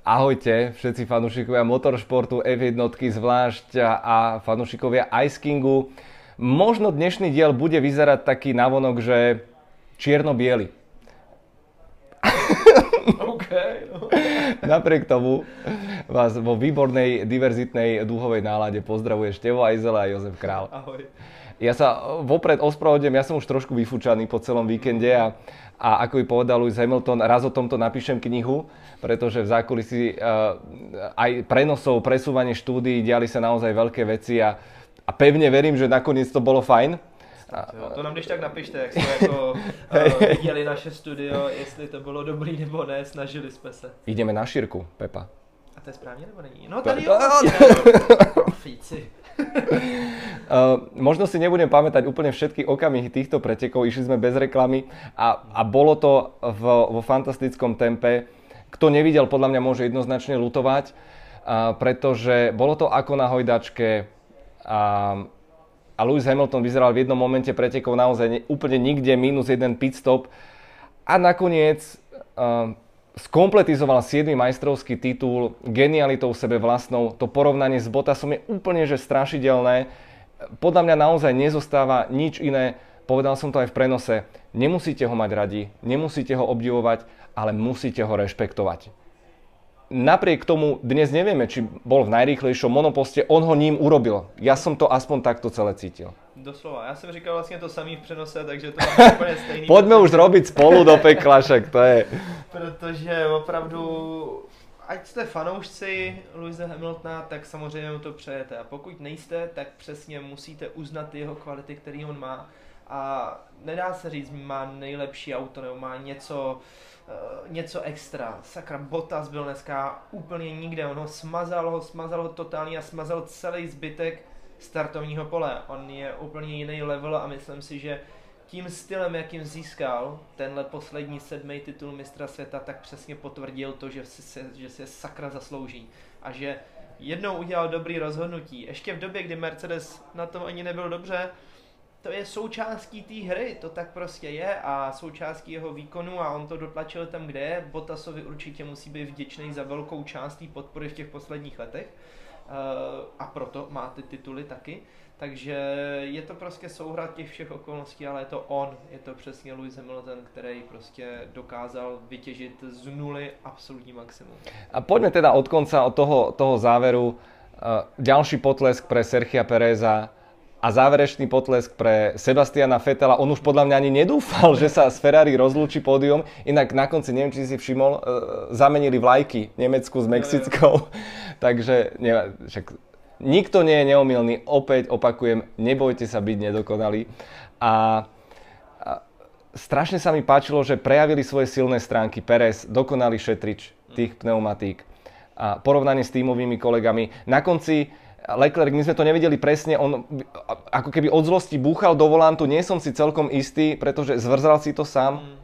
Ahojte všetci fanúšikovia motoršportu F1 zvlášť a fanúšikovia Ice Kingu. Možno dnešný diel bude vyzerať taký navonok, že čierno-biely. Okay, no. Napriek tomu vás vo výbornej, diverzitnej duhovej nálade pozdravuje Števo Ajzela a Jozef Král. Ahoj. Ja sa vopred ospravedlňujem, ja som už trošku vyfúčaný po celom víkende a, a ako by povedal Lewis Hamilton, raz o tomto napíšem knihu, pretože v zákulisí uh, aj prenosov, presúvanie štúdií diali sa naozaj veľké veci a, a pevne verím, že nakoniec to bolo fajn. Jo, to nám když tak napište, jak jsme jako uh, viděli naše studio, jestli to bylo dobrý nebo ne, snažili jsme se. Ideme na šírku, Pepa. A to je správně nebo není? No tady jo, vlastně, ne, no. Profíci. Uh, možno si nebudem pamätať úplne všetky okamihy týchto pretekov, išli sme bez reklamy a, a bolo to v, vo fantastickom tempe. Kto nevidel, podľa mňa môže jednoznačne lutovať, uh, pretože bolo to ako na hojdačke a, a Lewis Hamilton vyzeral v jednom momente pretekov naozaj ne, úplne nikde, minus jeden pit stop a nakoniec uh, skompletizoval 7. majstrovský titul genialitou sebe vlastnou. To porovnanie s Bottasom je úplne že strašidelné. Podľa mňa naozaj nezostáva nič iné. Povedal som to aj v prenose. Nemusíte ho mať radi, nemusíte ho obdivovať, ale musíte ho rešpektovať. Napriek tomu dnes nevieme, či bol v najrýchlejšom monoposte, on ho ním urobil. Ja som to aspoň takto celé cítil. Doslova, já jsem říkal vlastně to samý v přenose, takže to mám úplně stejný. Poďme už robiť spolu do pekla, však to je... Protože opravdu, ať jste fanoušci Louise Hamiltona, tak samozřejmě mu to přejete. A pokud nejste, tak přesně musíte uznat jeho kvality, který on má. A nedá se říct, má nejlepší auto nebo má něco, uh, něco extra. Sakra, Bottas byl dneska úplně nikde, on ho smazal, ho smazal ho totálně a smazal celý zbytek startovního pole. On je úplně jiný level a myslím si, že tím stylem, jakým získal tenhle poslední sedmý titul mistra světa, tak přesně potvrdil to, že si, se, že si sakra zaslouží. A že jednou udělal dobrý rozhodnutí. Ještě v době, kdy Mercedes na tom ani nebyl dobře, to je součástí té hry, to tak prostě je a součástí jeho výkonu a on to dotlačil tam, kde je. Botasovi určitě musí být vděčný za velkou část té podpory v těch posledních letech a proto má ty tituly taky. Takže je to prostě souhra těch všech okolností, ale je to on, je to přesně Lewis Hamilton, který prostě dokázal vytěžit z nuly absolutní maximum. A poďme teda od konca, od toho, toho záveru. Uh, ďalší potlesk pre Sergia Pereza a záverečný potlesk pre Sebastiana Fetela. On už podľa mňa ani nedúfal, že sa z Ferrari rozlúči pódium. Inak na konci, neviem, či si všimol, uh, zamenili vlajky Nemecku s Mexickou. Takže ne, však Nikto nie je neomilný, opäť opakujem, nebojte sa byť nedokonalí. A, a strašne sa mi páčilo, že prejavili svoje silné stránky. Perez, dokonalý šetrič tých pneumatík. A porovnanie s tímovými kolegami. Na konci Leclerc, my sme to nevideli presne, on ako keby od zlosti búchal do volantu, nie som si celkom istý, pretože zvrzal si to sám. Mm,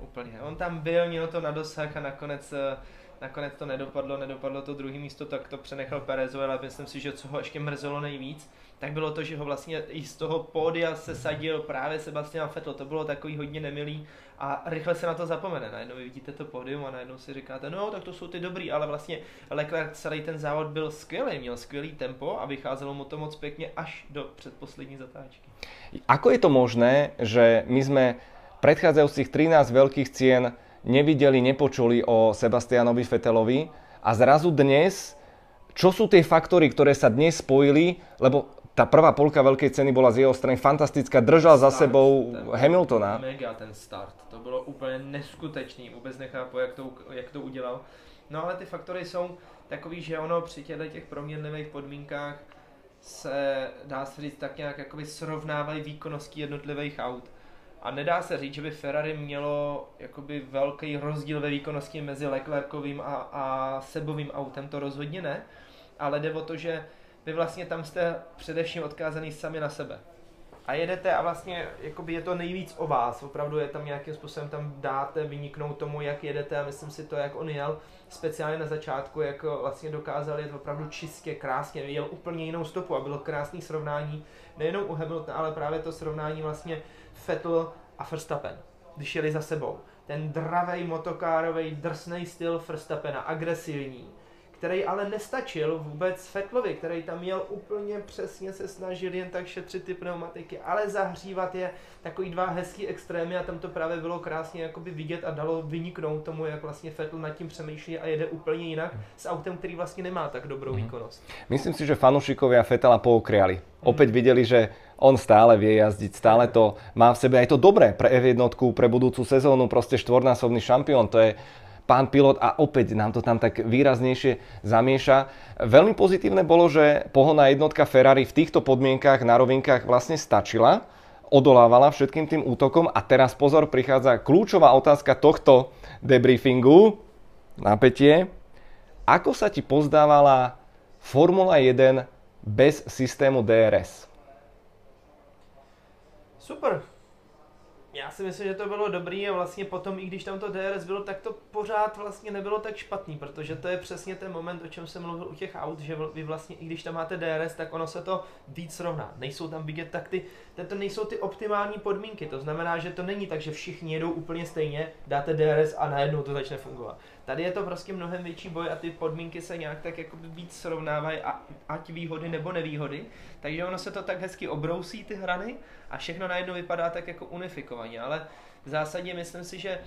úplně. On tam byl, měl to na dosah a nakonec uh nakonec to nedopadlo, nedopadlo to druhé místo, tak to přenechal Perezovi, ale myslím si, že co ho ještě mrzelo nejvíc, tak bylo to, že ho vlastně i z toho pódia se sadil právě Sebastian Vettel, to bylo takový hodně nemilý a rychle se na to zapomene. Najednou vidíte to pódium a najednou si říkáte, no tak to jsou ty dobrý, ale vlastně Leclerc celý ten závod byl skvělý, měl skvělý tempo a vycházelo mu to moc pěkně až do předposlední zatáčky. Ako je to možné, že my sme predchádzajúcich 13 veľkých cien nevideli, nepočuli o Sebastianovi Fetelovi a zrazu dnes, čo sú tie faktory, ktoré sa dnes spojili, lebo tá prvá polka veľkej ceny bola z jeho strany fantastická, držal start, za sebou ten, Hamiltona. Mega ten start, to bylo úplně neskutečný, vůbec nechápu, jak to, jak to udělal. No ale ty faktory jsou takový, že ono při těchto těch proměnlivých podmínkách se, dá se říct, tak nějak jakoby srovnávají výkonnosti jednotlivých aut. A nedá se říct, že by Ferrari mělo jakoby velký rozdíl ve výkonnosti mezi Leclercovým a, a Sebovým autem, to rozhodně ne, ale jde o to, že vy vlastně tam jste především odkázaný sami na sebe. A jedete a vlastně jakoby je to nejvíc o vás, opravdu je tam nějakým způsobem tam dáte vyniknout tomu, jak jedete a myslím si to, jak on jel, speciálně na začátku, jak vlastně dokázal jet opravdu čistě, krásně, jel úplně jinou stopu a bylo krásný srovnání, nejenom u Hamiltona, ale právě to srovnání vlastně Vettel a Verstappen. když jeli za sebou. Ten dravej motokárový drsný styl Verstappena, agresivní, který ale nestačil vůbec Fetlovi, který tam měl úplně přesně se snažil jen tak šetřit ty pneumatiky, ale zahřívat je takový dva hezký extrémy a tam to právě bylo krásně jakoby vidět a dalo vyniknout tomu, jak vlastně Fetl nad tím přemýšlí a jede úplně jinak s autem, který vlastně nemá tak dobrou mm. výkonnost. Myslím si, že fanúšikovia Fetela poukriali. Mm. Opäť videli, že on stále vie jazdiť, stále to má v sebe aj to dobré pre F1, pre budúcu sezónu, proste štvornásobný šampión, to je pán pilot a opäť nám to tam tak výraznejšie zamieša. Veľmi pozitívne bolo, že pohodná jednotka Ferrari v týchto podmienkach na rovinkách vlastne stačila, odolávala všetkým tým útokom a teraz pozor, prichádza kľúčová otázka tohto debriefingu, napätie. Ako sa ti pozdávala Formula 1 bez systému DRS? Super, já si myslím, že to bylo dobrý a vlastně potom, i když tam to DRS bylo, tak to pořád vlastně nebylo tak špatný, protože to je přesně ten moment, o čem jsem mluvil u těch aut, že vy vlastně, i když tam máte DRS, tak ono se to víc srovná. Nejsou tam vidět tak ty, to nejsou ty optimální podmínky, to znamená, že to není tak, že všichni jedou úplně stejně, dáte DRS a najednou to začne fungovat. Tady je to prostě mnohem větší boj a ty podmínky se nějak tak jako víc srovnávají, a, ať výhody nebo nevýhody. Takže ono se to tak hezky obrousí ty hrany a všechno najednou vypadá tak jako unifikovaně. Ale v zásadě myslím si, že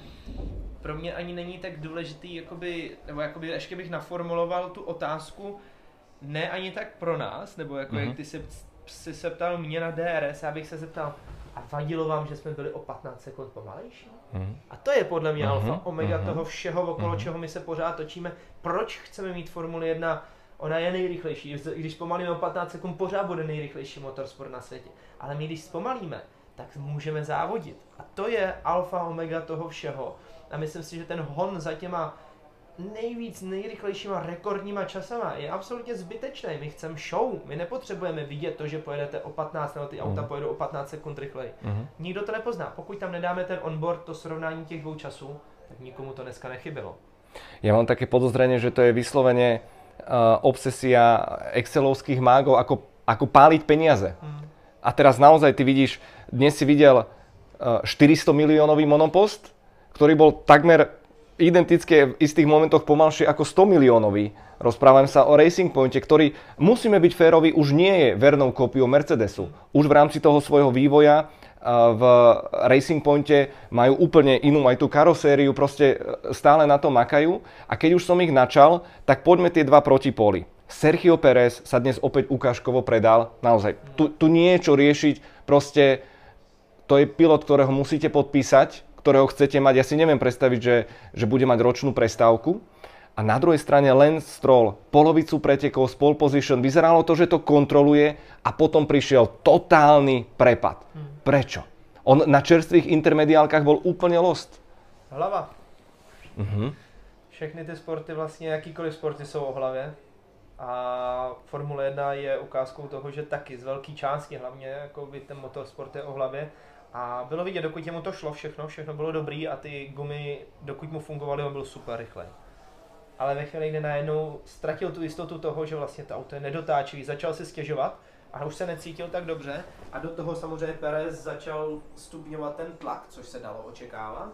pro mě ani není tak důležitý, jakoby, nebo jakoby ještě bych naformuloval tu otázku, ne ani tak pro nás, nebo jako mm-hmm. jak mhm. ty si, si se ptal mě na DRS, já bych se zeptal, a vadilo vám, že jsme byli o 15 sekund pomalejší? Mm. A to je podle mě mm-hmm. alfa, omega mm-hmm. toho všeho, okolo mm-hmm. čeho my se pořád točíme. Proč chceme mít Formuli 1? Ona je nejrychlejší. Když zpomalíme o 15 sekund, pořád bude nejrychlejší motorsport na světě. Ale my když zpomalíme, tak můžeme závodit. A to je alfa, omega toho všeho. A myslím si, že ten hon za těma nejvíc nejrychlejšíma rekordníma časama je absolutně zbytečný. My chceme show, my nepotřebujeme vidět to, že pojedete o 15 nebo ty auta mm. pojedou o 15 sekund rychleji. Mm. Nikdo to nepozná. Pokud tam nedáme ten onboard, to srovnání těch dvou časů, tak nikomu to dneska nechybilo. Já mám také podozření, že to je vysloveně uh, obsesia excelovských mágov, ako, ako páliť peniaze. Mm. A teraz naozaj ty vidíš, dnes si videl uh, 400 miliónový monopost, ktorý bol takmer identické v istých momentoch pomalšie ako 100 miliónový. Rozprávam sa o Racing Pointe, ktorý, musíme byť férovi, už nie je vernou kópiou Mercedesu. Už v rámci toho svojho vývoja v Racing Pointe majú úplne inú aj tú karosériu, proste e, stále na to makajú. A keď už som ich načal, tak poďme tie dva protipóly. Sergio Pérez sa dnes opäť ukážkovo predal. Naozaj, tu, tu nie je čo riešiť. Proste to je pilot, ktorého musíte podpísať ktorého chcete mať. Ja si neviem predstaviť, že, že bude mať ročnú prestávku. A na druhej strane len Stroll, polovicu pretekov z pole position, vyzeralo to, že to kontroluje a potom prišiel totálny prepad. Hmm. Prečo? On na čerstvých intermediálkach bol úplne lost. Hlava. Uh-huh. Všechny ty sporty, vlastně jakýkoliv sporty jsou o hlavě. A Formule 1 je ukázkou toho, že taky z velké části, hlavně jako by ten motorsport je o hlavě, a bylo vidět, dokud mu to šlo všechno, všechno bylo dobrý a ty gumy, dokud mu fungovaly, on byl super rychlý. Ale ve chvíli, kdy najednou ztratil tu jistotu toho, že vlastně to auto je nedotáčivý, začal si stěžovat a už se necítil tak dobře a do toho samozřejmě Perez začal stupňovat ten tlak, což se dalo očekávat,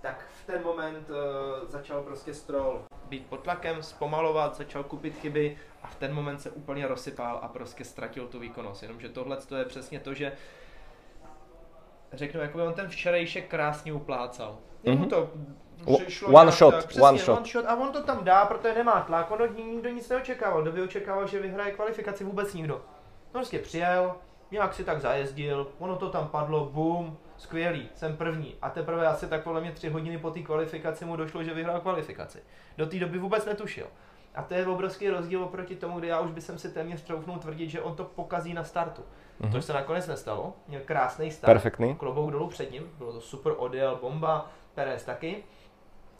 tak v ten moment uh, začal prostě Stroll být pod tlakem, zpomalovat, začal kupit chyby a v ten moment se úplně rozsypal a prostě ztratil tu výkonnost. Jenomže tohle to je přesně to, že řeknu, jako on ten včerejšek krásně uplácal. Mm-hmm. to přišlo one shot, tak, přesně, one shot. one shot. A on to tam dá, protože nemá tlak. On od ní nikdo nic neočekával. Kdo by očekával, že vyhraje kvalifikaci? Vůbec nikdo. On prostě přijel, nějak si tak zajezdil, ono to tam padlo, boom, skvělý, jsem první. A teprve asi tak podle mě tři hodiny po té kvalifikaci mu došlo, že vyhrál kvalifikaci. Do té doby vůbec netušil. A to je obrovský rozdíl oproti tomu, kdy já už bych si téměř troufnul tvrdit, že on to pokazí na startu. Mm-hmm. Což se nakonec nestalo. Měl krásný start. Perfektný. Klobouk dolů před ním. Bylo to super, odjel bomba, Perez taky.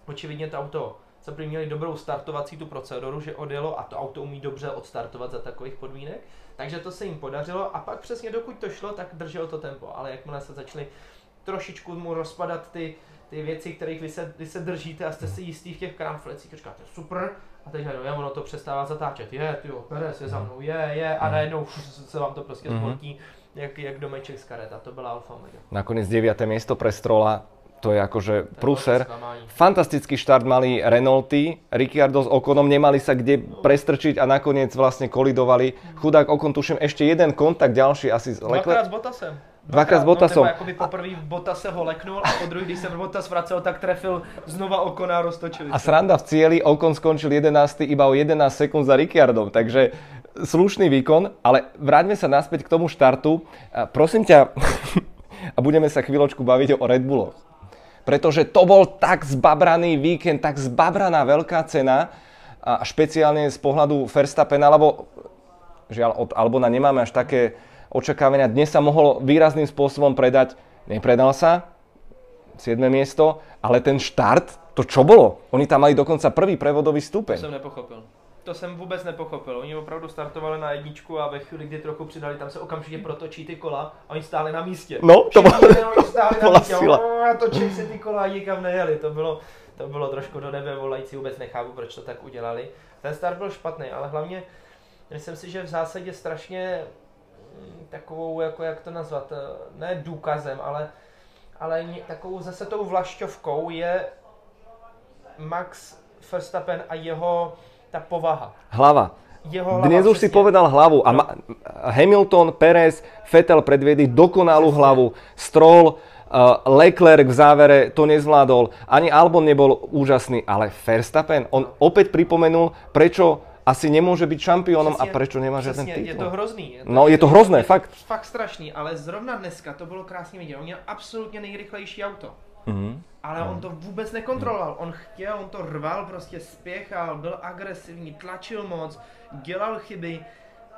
Očividně to auto se prý měli dobrou startovací tu proceduru, že odjelo a to auto umí dobře odstartovat za takových podmínek. Takže to se jim podařilo a pak přesně dokud to šlo, tak držel to tempo. Ale jakmile se začali trošičku mu rozpadat ty, ty věci, kterých vy se, vy se držíte a jste si jistý v těch kramflecích, říkáte super, a teď najednou, ono to přestává zatáčet, je, ty jo, Perez je za mnou, je, je, a mhm. najednou se vám to prostě mm-hmm. jak, jak domeček z karet a to byla Alfa Omega. Nakonec 9. místo pre Strola, to je akože prúser. Fantastický štart mali Renaulty, Ricciardo s Okonom nemali sa kde prestrčiť a nakoniec vlastne kolidovali. Chudák Okon, tuším, ešte jeden kontakt ďalší asi s Leclerc. Dvakrát s Bottasem. Dvakrát s Bottasom. No, jakoby poprvé Bottas ho leknul a po druhý, když se Bottas vracel, tak trefil znova Okona a roztočili A sranda v cieli, Okon skončil 11. iba o 11 sekúnd za Ricciardom, takže slušný výkon, ale vráťme sa naspäť k tomu štartu. Prosím ťa, a budeme sa chvíľočku baviť o Red Bulloch. Pretože to bol tak zbabraný víkend, tak zbabraná veľká cena, a špeciálne z pohľadu Verstappena, lebo žiaľ od Albona nemáme až také očakávania. Dnes sa mohol výrazným spôsobom predať, nepredal sa, 7. miesto, ale ten štart, to čo bolo? Oni tam mali dokonca prvý prevodový stupeň. To jsem nepochopil. To jsem vůbec nepochopil. Oni opravdu startovali na jedničku a ve chvíli, kdy trochu přidali, tam se okamžitě protočí ty kola a oni stáli na místě. No, to bylo, stáli na místě a točí si ty kola a nikam nejeli. To bylo, to bylo trošku do nebe volající, vůbec nechápu, proč to tak udělali. Ten start byl špatný, ale hlavně myslím si, že v zásadě strašně takovou, jako jak to nazvat, eh, ne důkazem, ale, ale takovou zase tou vlašťovkou je Max Verstappen a jeho ta povaha. Hlava. Jeho hlava Dnes už si povedal hlavu. A no. Hamilton, Perez, Vettel predviedli dokonalú přesně. hlavu. Stroll, uh, Leclerc v závere to nezvládol. Ani Albon nebol úžasný, ale Verstappen, on opäť pripomenul, prečo asi nemůže být šampionem a proč nemá žádný titul. Je to hrozný. Je to, no, je to hrozné, je fakt. Fakt strašný, ale zrovna dneska to bylo krásně vidět. On měl absolutně nejrychlejší auto. Mm-hmm. Ale on mhm. to vůbec nekontroloval. On chtěl, on to rval, prostě spěchal, byl agresivní, tlačil moc, dělal chyby.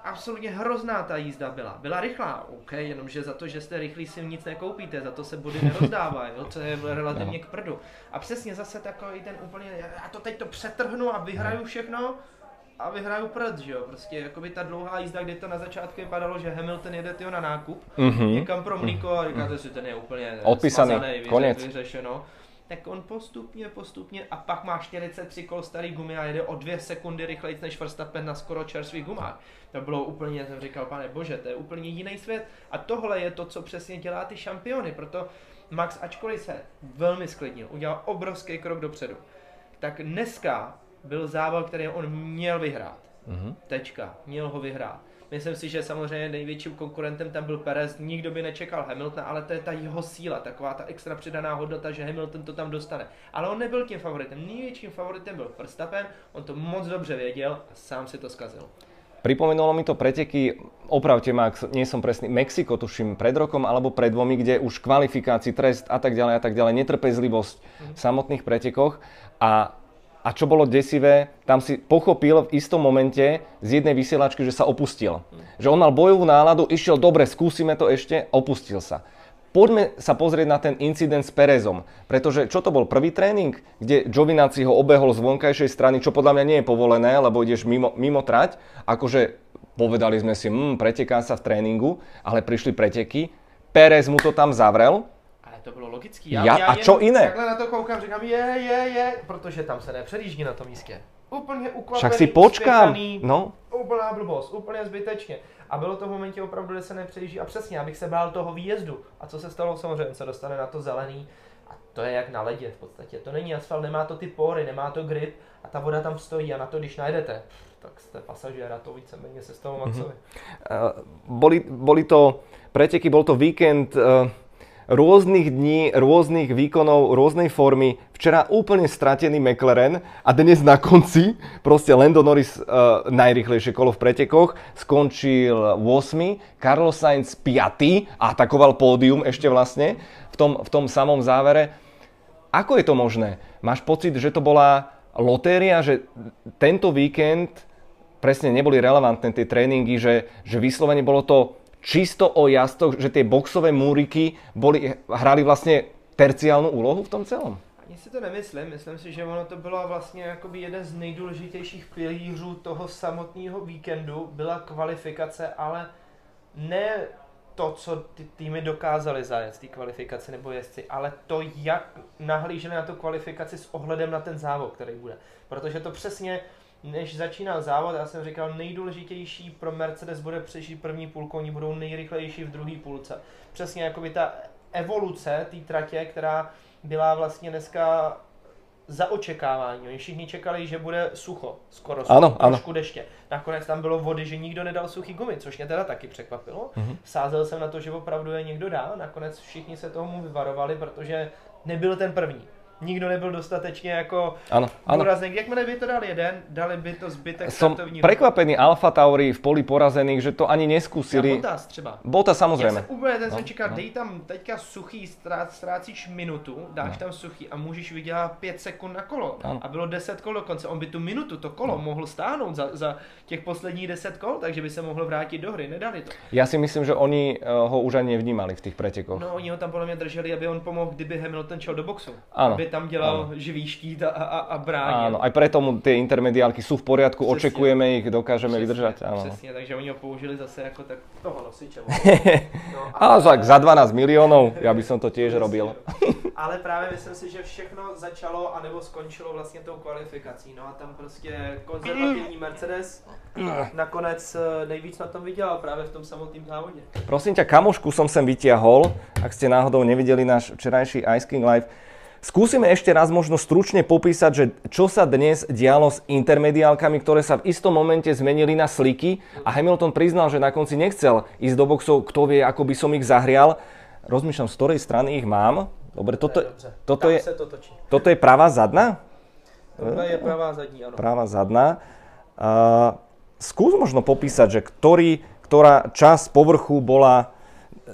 Absolutně hrozná ta jízda byla. Byla rychlá, OK, jenomže za to, že jste rychlý si nic nekoupíte, za to se body nerozdávají, jo, co je relativně k prdu. A přesně zase takový ten úplně, já to teď to přetrhnu a vyhraju všechno, a vyhraju prd, že jo, prostě jakoby ta dlouhá jízda, kdy to na začátku vypadalo, že Hamilton jede tyho na nákup, mm-hmm. někam pro mlíko a říkáte si, ten je úplně odpísaný, smazaný, konec. vyřešeno. Tak on postupně, postupně a pak má 43 kol starý gumy a jede o dvě sekundy rychleji než Verstappen na skoro čerstvých gumách. To bylo úplně, jsem říkal, pane bože, to je úplně jiný svět. A tohle je to, co přesně dělá ty šampiony, proto Max, ačkoliv se velmi sklidnil, udělal obrovský krok dopředu, tak dneska byl závod, který on měl vyhrát. Mm-hmm. Tečka. Měl ho vyhrát. Myslím si, že samozřejmě největším konkurentem tam byl Perez, nikdo by nečekal Hamiltona, ale to je ta jeho síla, taková ta extra přidaná hodnota, že Hamilton to tam dostane. Ale on nebyl tím favoritem, největším favoritem byl Verstappen, on to moc dobře věděl a sám si to zkazil. Pripomenulo mi to preteky, opravte ma, ak nie som presný, Mexiko tuším pred rokom alebo pred dvomi, kde už kvalifikácii, trest a tak ďalej a tak ďalej, netrpezlivosť mm. v samotných pretekoch a a čo bolo desivé, tam si pochopil v istom momente z jednej vysielačky, že sa opustil. Že on mal bojovú náladu, išiel, dobre, skúsime to ešte, opustil sa. Poďme sa pozrieť na ten incident s Perezom, pretože čo to bol prvý tréning, kde Giovinazzi ho obehol z vonkajšej strany, čo podľa mňa nie je povolené, lebo ideš mimo, mimo trať, akože povedali sme si, hm, preteká sa v tréningu, ale prišli preteky, Perez mu to tam zavrel, to bylo logický. Já, já, já a čo jiné? Takhle na to koukám, říkám, je, je, je, protože tam se nepředjíždí na tom místě. Úplně ukvapený, Však si počkám, no. Úplná blbost, úplně zbytečně. A bylo to v momentě opravdu, kde se nepředjíždí. A přesně, abych se bál toho výjezdu. A co se stalo? Samozřejmě se dostane na to zelený. A to je jak na ledě v podstatě. To není asfalt, nemá to ty pory, nemá to grip a ta voda tam stojí a na to, když najdete, tak jste pasažéra, to víceméně se stalo Maxovi. Mm-hmm. Uh, boli, boli to preteky, bol to víkend uh, rôznych dní, rôznych výkonov, rôznej formy. Včera úplne stratený McLaren a dnes na konci proste Lando Norris uh, najrychlejšie kolo v pretekoch, skončil 8. Carlos Sainz 5. a atakoval pódium ešte vlastne v tom, v tom samom závere. Ako je to možné? Máš pocit, že to bola lotéria, že tento víkend presne neboli relevantné tie tréningy, že, že vyslovene bolo to čisto o jazdoch, že tie boxové múriky boli, hrali vlastně terciálnu úlohu v tom celom? Ani si to nemyslím, myslím si, že ono to bylo vlastně jakoby jeden z nejdůležitějších pilířů toho samotného víkendu, byla kvalifikace, ale ne to, co ty týmy dokázaly zajet té kvalifikaci nebo jezdci, ale to, jak nahlíželi na tu kvalifikaci s ohledem na ten závod, který bude. Protože to přesně než začínal závod, já jsem říkal, nejdůležitější pro Mercedes bude přežít první půlku, oni budou nejrychlejší v druhé půlce. Přesně jako by ta evoluce té tratě, která byla vlastně dneska za očekávání. Oni všichni čekali, že bude sucho, skoro ano, sucho, ano. trošku deště. Nakonec tam bylo vody, že nikdo nedal suchý gumy, což mě teda taky překvapilo. Mhm. Mm-hmm. Sázel jsem na to, že opravdu je někdo dá. Nakonec všichni se tomu vyvarovali, protože nebyl ten první. Nikdo nebyl dostatečně jako Áno, áno. důrazný. Jakmile by to dal jeden, dali by to zbytek Som startovního. prekvapený Alfa Tauri v poli porazených, že to ani Já neskúsili. Bottas třeba. Bota Já samozrejme. jsem úplně, ten No, jsem čekal, no. dej tam teďka suchý, strá, ztrácíš minutu, dáš tam suchý a můžeš vydělat 5 sekund na kolo. Ano. A bylo 10 kol dokonce, on by tu minutu, to kolo mohl stáhnout za, za těch posledních 10 kol, takže by se mohl vrátit do hry, nedali to. Ja si myslím, že oni eh, ho už ani nevnímali v tých pretekoch. No oni ho tam podle mě drželi, aby on pomohl, kdyby Hamilton šel do boxu. Ano. Aby tam dělal Ano. živý štít a, a, a, a bránil. Áno, aj preto mu tie intermediálky sú v poriadku, Přesně. očekujeme ich, dokážeme Přesně. Áno. Přesně, takže oni ho použili zase jako tak toho nosiče. No, Ale tak za 12 miliónov, ja by som to tiež robil. Ale právě myslím si, že všechno začalo anebo skončilo vlastně tou kvalifikací. No a tam prostě konzervativní Mercedes nakonec eh, nejvíc na tom vydělal právě v tom samotném závodě. Prosím ťa, kamošku som sem vytiahol, ak ste náhodou nevideli náš včerajší Ice King Live. Skúsime ešte raz možno stručne popísať, že čo sa dnes dialo s intermediálkami, ktoré sa v istom momente zmenili na sliky a Hamilton priznal, že na konci nechcel ísť do boxov, kto vie, ako by som ich zahrial. Rozmýšľam, z ktorej strany ich mám. Dobre, toto, Dobře, toto, je, to točí. toto je pravá zadná? Tohle je pravá zadní, ano. Práva zadná. Uh, skús možno popísať, že ktorý, ktorá časť povrchu bola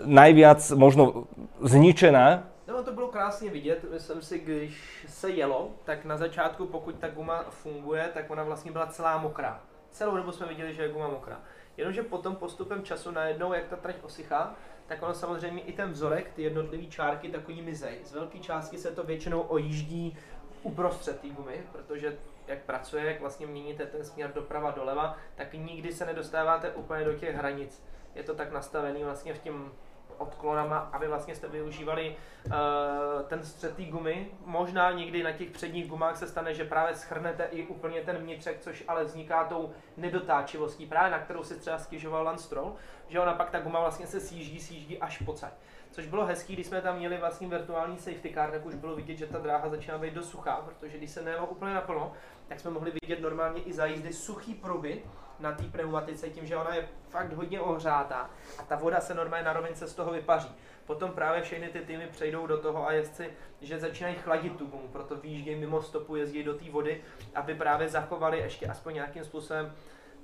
najviac možno zničená. No to bylo krásně vidět, myslím si, když se jelo, tak na začátku, pokud ta guma funguje, tak ona vlastně byla celá mokrá. Celou dobu jsme viděli, že je guma mokrá. Jenomže potom postupem času najednou, jak ta trať osychá, tak ono samozřejmě i ten vzorek, ty jednotlivé čárky takový mizej. Z velké částky se to většinou ojíždí uprostřed té gumy, protože jak pracuje, jak vlastně měníte ten směr doprava doleva, tak nikdy se nedostáváte úplně do těch hranic. Je to tak nastavený vlastně v tím odklonama, aby vlastně jste využívali uh, ten střed té gumy. Možná někdy na těch předních gumách se stane, že právě schrnete i úplně ten vnitřek, což ale vzniká tou nedotáčivostí, právě na kterou si třeba stěžoval Lance že ona pak ta guma vlastně se sjíždí, sjíždí až po caď. Což bylo hezký, když jsme tam měli vlastně virtuální safety car, tak už bylo vidět, že ta dráha začíná být dost suchá, protože když se nejelo úplně naplno, tak jsme mohli vidět normálně i za jízdy suchý pruhy na té pneumatice, tím, že ona je fakt hodně ohřátá a ta voda se normálně na rovince z toho vypaří. Potom právě všechny ty týmy přejdou do toho a jezdci, že začínají chladit tu gumu, proto výjíždějí mimo stopu, jezdí do té vody, aby právě zachovali ještě aspoň nějakým způsobem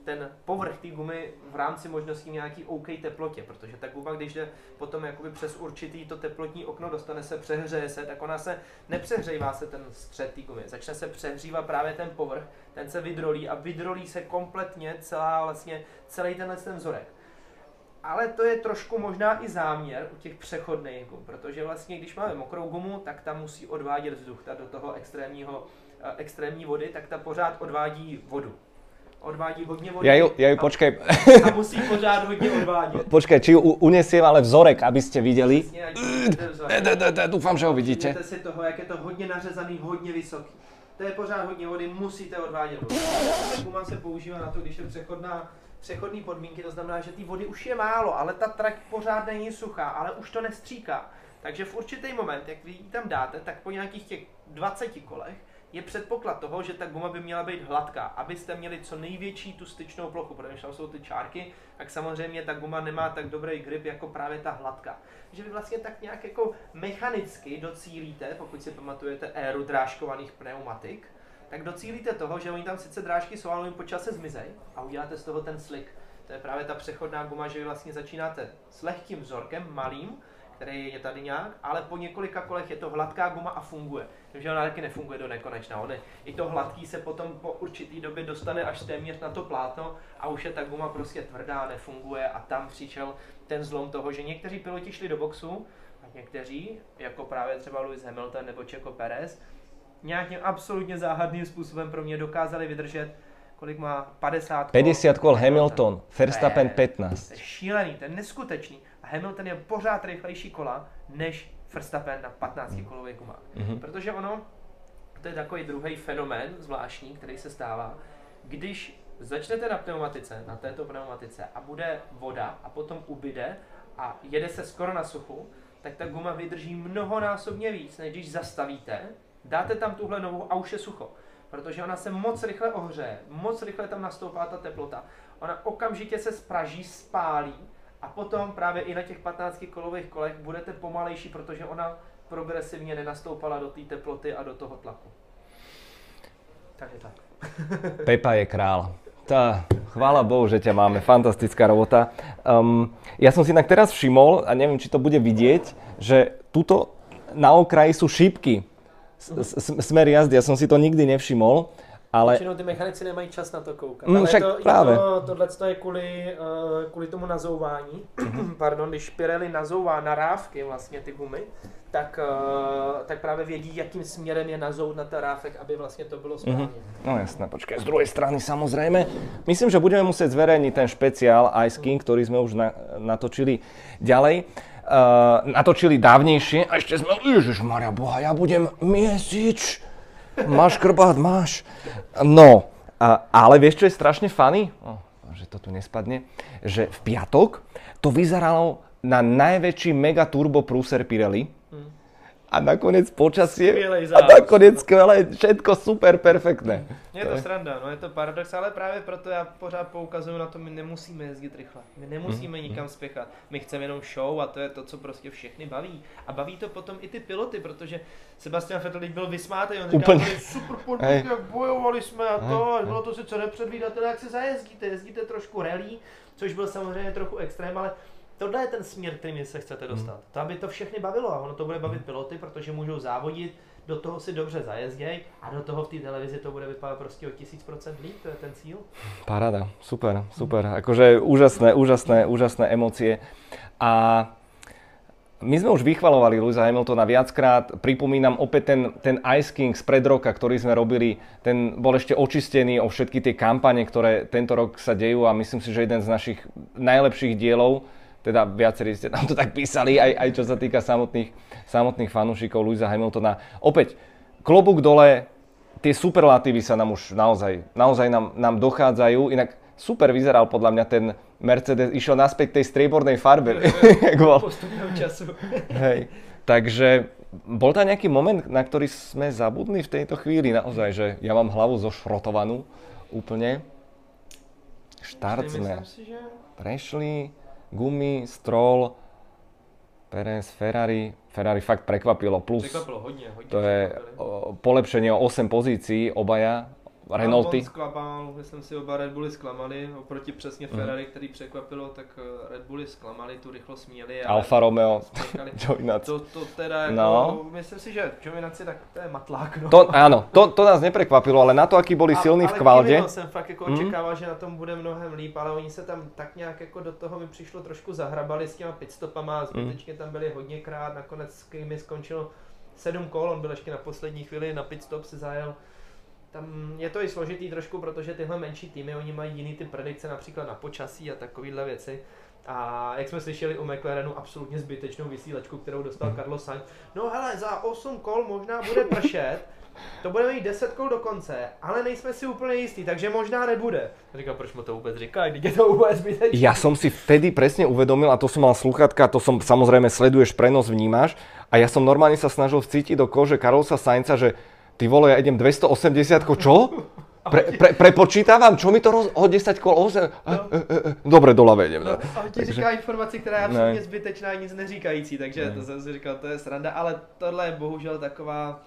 ten povrch té gumy v rámci možností nějaký OK teplotě, protože ta guma, když jde potom jakoby přes určitý to teplotní okno, dostane se, přehřeje se, tak ona se nepřehřejvá se ten střed té gumy, začne se přehřívat právě ten povrch, ten se vydrolí a vydrolí se kompletně celá vlastně celý tenhle ten vzorek. Ale to je trošku možná i záměr u těch přechodných gum, protože vlastně když máme mokrou gumu, tak ta musí odvádět vzduch, ta do toho extrémního, eh, extrémní vody, tak ta pořád odvádí vodu. Odvádí hodně vody Ja ju, ja ju a, počkaj, a musí pořád hodně odvádět. počkaj, či ju u- unesiem ale vzorek, aby ste videli. Přesně, ať vidíte vzor. D- d- d- d- Dúfam, že ho vidíte. Všimněte si toho, jak je to hodně nařezaný, hodně vysoký. To je pořád hodně vody, musíte odvádět vodu. Guma se používá na to, když je přechodná, přechodný podmínky, to znamená, že té vody už je málo, ale ta trať pořád není suchá, ale už to nestříká. Takže v určitý moment, jak vy ji tam dáte, tak po nějakých těch 20 kolech je předpoklad toho, že ta guma by měla být hladká, abyste měli co největší tu styčnou plochu, protože tam jsou ty čárky, tak samozřejmě ta guma nemá tak dobrý grip jako právě ta hladká. Že vy vlastně tak nějak jako mechanicky docílíte, pokud si pamatujete éru drážkovaných pneumatik, tak docílíte toho, že oni tam sice drážky jsou, ale oni po čase zmizej a uděláte z toho ten slick. To je právě ta přechodná guma, že vy vlastně začínáte s lehkým vzorkem, malým, který je tady nějak, ale po několika kolech je to hladká guma a funguje. Takže ona taky nefunguje do nekonečna. Ony, I to hladký se potom po určitý době dostane až téměř na to plátno a už je ta guma prostě tvrdá, nefunguje a tam přišel ten zlom toho, že někteří piloti šli do boxu a někteří, jako právě třeba Lewis Hamilton nebo Checo Perez, nějakým absolutně záhadným způsobem pro mě dokázali vydržet, kolik má 50 kol. 50 kol Hamilton, Verstappen To je- 15. To je šílený, to je neskutečný. A Hamilton je pořád rychlejší kola než Verstappen na 15 kolových gumách. Mhm. Protože ono, to je takový druhý fenomén zvláštní, který se stává, když začnete na pneumatice, na této pneumatice a bude voda a potom ubyde a jede se skoro na suchu, tak ta guma vydrží mnohonásobně víc, než když zastavíte, dáte tam tuhle novou a už je sucho. Protože ona se moc rychle ohřeje, moc rychle tam nastoupá ta teplota. Ona okamžitě se spraží, spálí a potom právě i na těch 15 kolových kolech budete pomalejší, protože ona progresivně nenastoupala do té teploty a do toho tlaku. Takže tak. Pepa je král. Tá, chvála Bohu, že ťa máme, fantastická robota. Um, ja som si inak teraz všimol, a neviem, či to bude vidieť, že tuto na okraji sú šípky smer jazdy, ja som si to nikdy nevšimol. Ale... Většinou ty mechanici nemají čas na to koukat. Mm, však to, právě. To, tohle je kvůli, uh, kvůli tomu nazouvání. Mhm. Pardon, když Pirelli nazouvá narávky vlastně ty gumy, tak, uh, tak právě vědí, jakým směrem je nazout na rávek, aby vlastně to bylo správně. Mm-hmm. No jasné, počkej, z druhé strany samozrejme. Myslím, že budeme muset zverejniť ten špeciál Ice King, ktorý sme už na, natočili ďalej. Uh, natočili dávnejšie a ešte sme, Ježiš Maria Boha, ja budem miesič máš krbát, máš. No, a, ale vieš, čo je strašne funny? Oh, že to tu nespadne. Že v piatok to vyzeralo na najväčší mega turbo prúser Pirelli. Hmm a nakonec počasie a nakonec skvělé, všetko super, perfektné. Je to, sranda, no je to paradox, ale právě proto já pořád poukazuju na to, my nemusíme jezdit rychle, my nemusíme mm. nikam spěchat, my chceme jenom show a to je to, co prostě všechny baví. A baví to potom i ty piloty, protože Sebastian Vettel byl vysmátý, on říkal, Úplně. super podmínky, jak bojovali jsme a to, a bylo to sice nepředvídatelné, jak se zajezdíte, jezdíte trošku rally, což byl samozřejmě trochu extrém, ale tohle je ten směr, kterým se chcete dostat. Hmm. To, aby to všechny bavilo a ono to bude bavit hmm. piloty, protože můžou závodit, do toho si dobře zajezděj a do toho v té televizi to bude vypadat prostě o tisíc procent líp, to je ten cíl. Paráda, super, super. Akože úžasné, úžasné, úžasné emócie. A my sme už vychvalovali Luisa Hamiltona viackrát. Pripomínam opäť ten, ten Ice King z pred roka, ktorý sme robili. Ten bol ešte očistený o všetky tie kampane, ktoré tento rok sa dejú a myslím si, že jeden z našich najlepších dielov teda viacerí ste tam to tak písali, aj, aj čo sa týka samotných, samotných fanúšikov Louisa Hamiltona. Opäť, klobúk dole, tie superlatívy sa nám už naozaj, naozaj nám, nám dochádzajú, inak super vyzeral podľa mňa ten Mercedes, išiel naspäť tej striebornej farbe. času. Hej. Takže bol tam nejaký moment, na ktorý sme zabudli v tejto chvíli naozaj, že ja mám hlavu zošrotovanú úplne. Štart sme prešli gumy, Stroll, Perez, Ferrari. Ferrari fakt prekvapilo. Plus prekvapilo hodně, hodně to je polepšenie o 8 pozícií obaja Renaulty. Zklamal, myslím si, oba Red Bulli zklamali, oproti přesně mhm. Ferrari, mm. který překvapilo, tak eh, Red Bulli zklamali, tu rychlost měli. Alfa Romeo, Giovinazzi. To, to teda jako, no. myslím si, že Giovinazzi, tak to je matlák, no. To, áno, to, to nás neprekvapilo, ale na to, aký boli silní v kvalde. Ale jsem fakt jako mm. očekával, že na tom bude mnohem líp, ale oni se tam tak nějak jako do toho mi přišlo trošku zahrabali s těma pitstopama, mhm. zbytečně mm. tam byli hodněkrát, nakonec Kimi skončilo sedm kol, on byl ještě na poslední chvíli, na pitstop se zajel tam je to i složitý trošku, protože tyhle menší týmy, oni mají jiný ty predikce například na počasí a takovéhle věci. A jak jsme slyšeli o McLarenu, absolutně zbytečnou vysílačku, kterou dostal. Carlos Sainz. No hele, za 8 kol možná bude pršet, to bude mít 10 kol do konce, ale nejsme si úplně jistí, takže možná nebude. Říkal, proč mu to vůbec říká, když je to vůbec zbytečné. Já jsem si vtedy přesně uvedomil, a to jsem mal sluchatka, to som samozřejmě sleduješ, prenos vnímáš, a ja som normálne sa snažil vcítiť do kože Carlosa Sainza, že ty vole, ja idem 280, čo? Pre, pre, prepočítávam, čo mi to roz, o 10 kol, o, no. e, e, e, dobre, doľave idem. No, a ti takže... říká informaci, která je absolutně ne. zbytečná, nic neříkající, takže ne. to jsem si říkal, to je sranda, ale tohle je bohužel taková,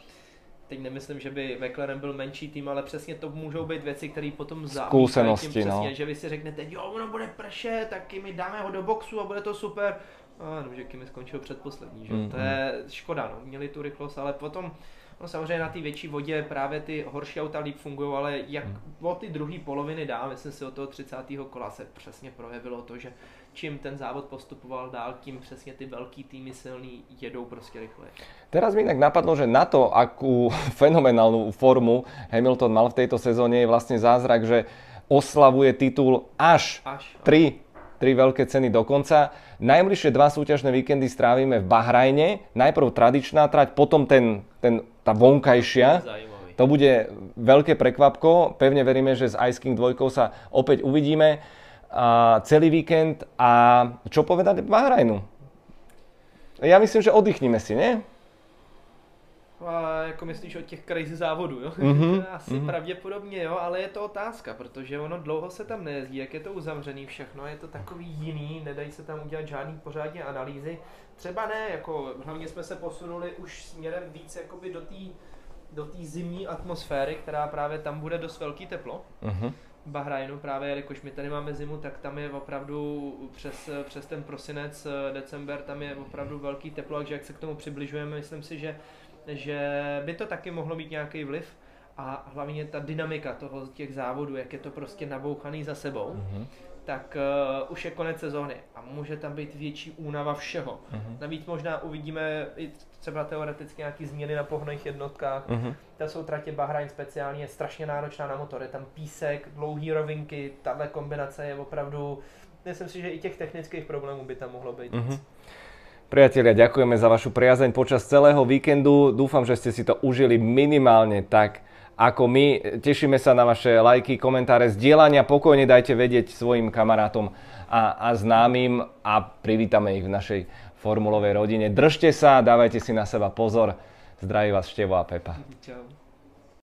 teď nemyslím, že by McLaren byl menší tým, ale přesně to můžou být věci, které potom závisí. tím přesně, no. že vy si řeknete, jo, ono bude pršet, tak my dáme ho do boxu a bude to super. No, jenom, že Kimi skončil předposlední, že? Mm, to je škoda, no. měli tu rychlost, ale potom No samozřejmě na té větší vodě právě ty horší auta líp fungují, ale jak hmm. od ty druhé poloviny dál, myslím si od toho 30. kola se přesně projevilo to, že čím ten závod postupoval dál, tím přesně ty velký týmy silný jedou prostě rychle. Teraz mi tak napadlo, že na to, akú fenomenálnu formu Hamilton mal v tejto sezóne, je vlastne zázrak, že oslavuje titul až, až tri, tri veľké ceny dokonca. Najbližšie dva súťažné víkendy strávime v Bahrajne. Najprv tradičná trať, potom ten, ten tá vonkajšia. To bude veľké prekvapko. Pevne veríme, že s Ice King 2 sa opäť uvidíme a celý víkend. A čo povedať Bahrajnu? Já myslím, že oddychneme si, ne? A jako myslíš od těch crazy závodů, jo? Mm-hmm. Asi mm-hmm. pravděpodobně, jo, ale je to otázka, protože ono dlouho se tam nejezdí, jak je to uzavřený všechno, je to takový jiný, nedají se tam udělat žádný pořádně analýzy. Třeba ne, jako hlavně jsme se posunuli už směrem víc jakoby do té do té zimní atmosféry, která právě tam bude dost velký teplo. Mm-hmm. Bahrajnu právě, jelikož my tady máme zimu, tak tam je opravdu přes, přes ten prosinec, december, tam je opravdu velký teplo, takže jak se k tomu přibližujeme, myslím si, že že by to taky mohlo mít nějaký vliv a hlavně ta dynamika toho těch závodů, jak je to prostě nabouchaný za sebou, mm-hmm. Tak uh, už je konec sezóny a může tam být větší únava všeho. Mm-hmm. Navíc možná uvidíme i třeba teoreticky nějaké změny na pohonných jednotkách. Mm-hmm. Ta jsou tratě Bahrajn speciálně je strašně náročná na motor. Je tam písek, dlouhý rovinky, tahle kombinace je opravdu, myslím si, že i těch technických problémů by tam mohlo být. Mm-hmm. Priatelia, ďakujeme za vašu priazeň počas celého víkendu. Dúfam, že ste si to užili minimálne tak, ako my. Tešíme sa na vaše lajky, komentáre, zdieľania. Pokojne dajte vedieť svojim kamarátom a, a známym a privítame ich v našej formulovej rodine. Držte sa, dávajte si na seba pozor. Zdraví vás Števo a Pepa. Čau.